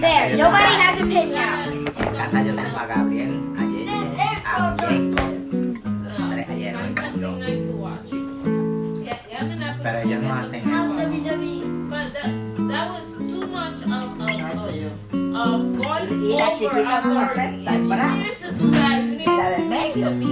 There, nobody has a pin now. En casa Gabriel, ayer cambió. Pero ellos no hacen. Y la chiquita no acepta, ¿verdad? La del medio.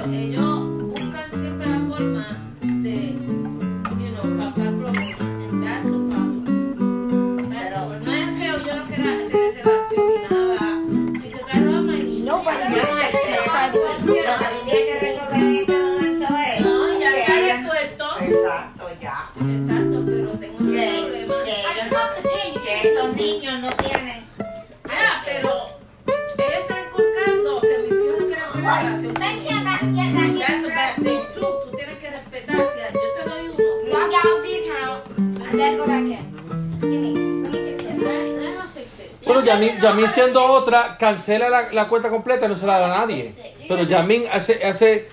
Pero ellos buscan siempre la forma de, you know, causar problemas. And that's the problem. That's. No es que yo no quiera tener relación ni nada. Because I love my Nobody Yo no has sé, privacy. Lo que tú tienes que resolver en este momento es. No, ya está resuelto. Exacto, ya. Exacto, uno, Log out of the account and then go back in. Give me. Let me fix it. let let her fix it. Bueno, Yamin, Yamin siendo otra, cancela la, la cuenta completa y no se la da a nadie. Pero Yamin hace, hace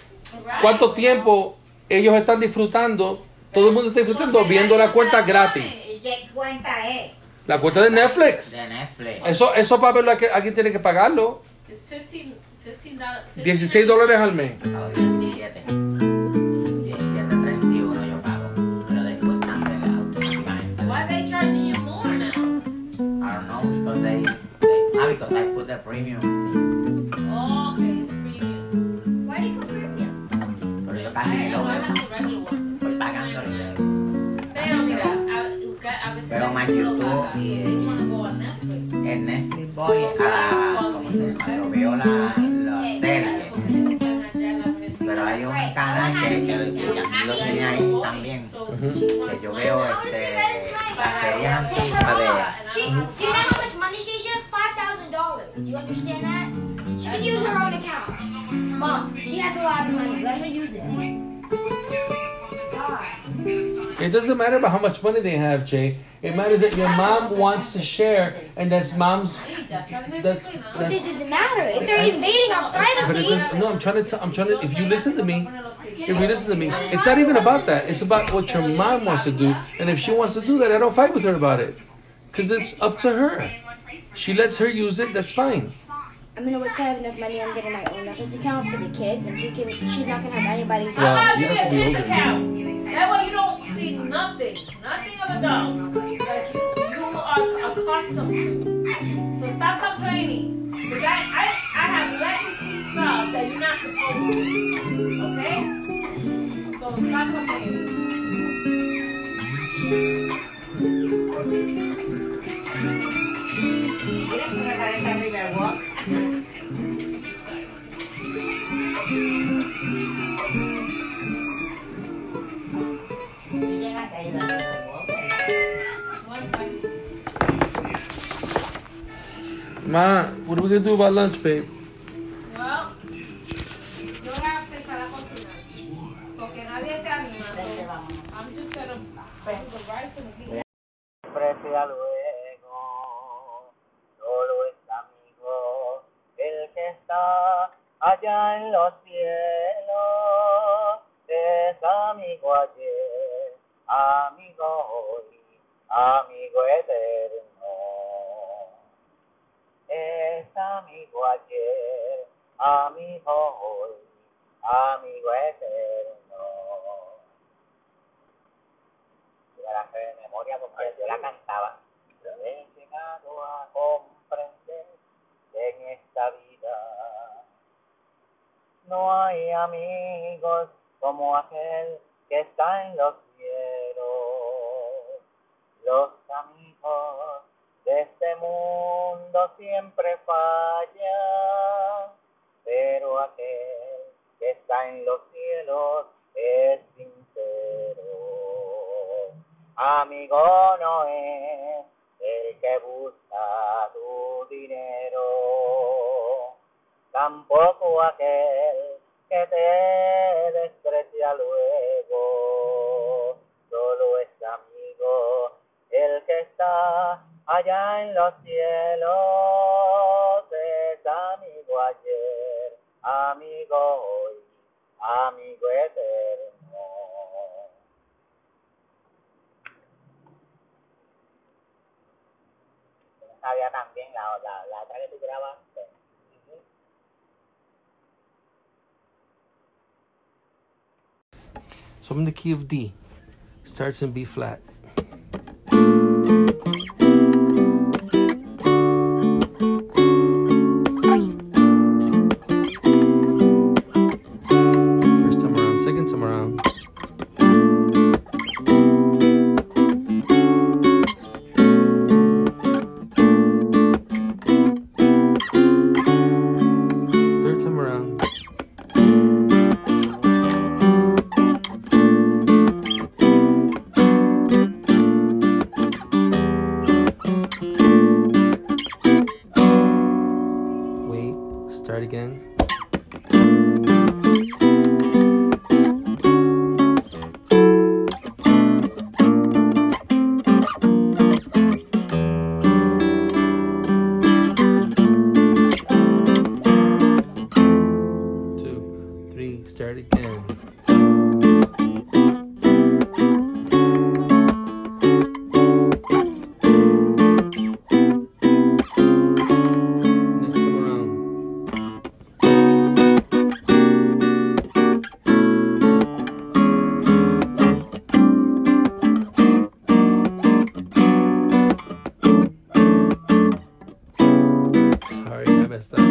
cuánto tiempo ellos están disfrutando, todo el mundo está disfrutando viendo la cuenta gratis. ¿Y qué cuenta es? La cuenta de Netflix. De Netflix. Eso, eso para verlo aquí- alguien tiene que pagarlo. It's 15 15 dollars. 16 dólares al mes. The premium. Oh, okay, it's premium. Why do you premium? Pero yo casi lo veo. Estoy 59. pagando Pero mira, a, a veces Pero más YouTube paga, so y- they wanna go on Netflix. En Netflix voy a la, como te- cuando veo la, la serie. Porque. Pero hay un canal que, que, lo tenía ahí también. Que yo veo este, las series antiguas de... Do you understand that? She can use her own account. Mom, she has a lot of money. Let her use it. It doesn't matter about how much money they have, Jay. It matters that your mom wants to share, and that's mom's. Ay, ya está That's- disciplinado. But this doesn't matter. If they're invading our privacy, no, I'm trying to. T- I'm trying to. If you listen to me, if you listen to me, it's not even about that. It's about what your mom wants to do, and if she wants to do that, I don't fight with her about it, because it's up to her. She lets her use it. That's fine. I'm gonna wait till I have enough money. I'm getting my own Netflix account for the kids, and she can. She's not gonna have anybody. How about Well, you you have get to be kids older. account? That way you don't see nothing, nothing of adults like you you are accustomed to. So stop complaining. Because I, I, I have let you see stuff that you're not supposed to. Okay? So stop complaining. Ma, what are we gonna do about lunch, babe? Well, yo voy a empezar a cocinar. Porque nadie se anima. So. I'm just gonna put the rice and the beans. Precia luego, solo es amigo el que está allá en los cielos, es amigo ayer, amigo hoy, amigo eterno. Es amigo ayer, amigo hoy, amigo eterno. Yo la sé de memoria porque yo la cantaba. He llegado a comprender que en esta vida no hay amigos como aquel que está en los mundo siempre falla, pero aquel que está en los cielos es sincero. Amigo no es el que busca tu dinero, tampoco aquel que te desprecia luego. Solo es amigo el que está allá en los cielos, es amigo ayer, amigo hoy, amigo eterno. Sabía también la, la, la otra que tú grabaste. So I'm in the key of D. Starts in B flat. Start again. Two, three, start again. Messed up. Uh.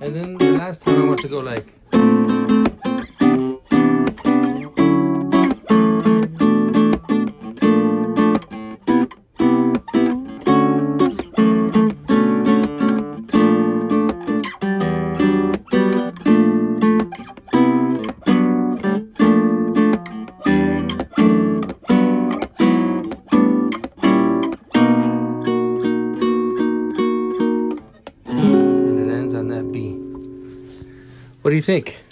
And then the last time I want to go like. Think?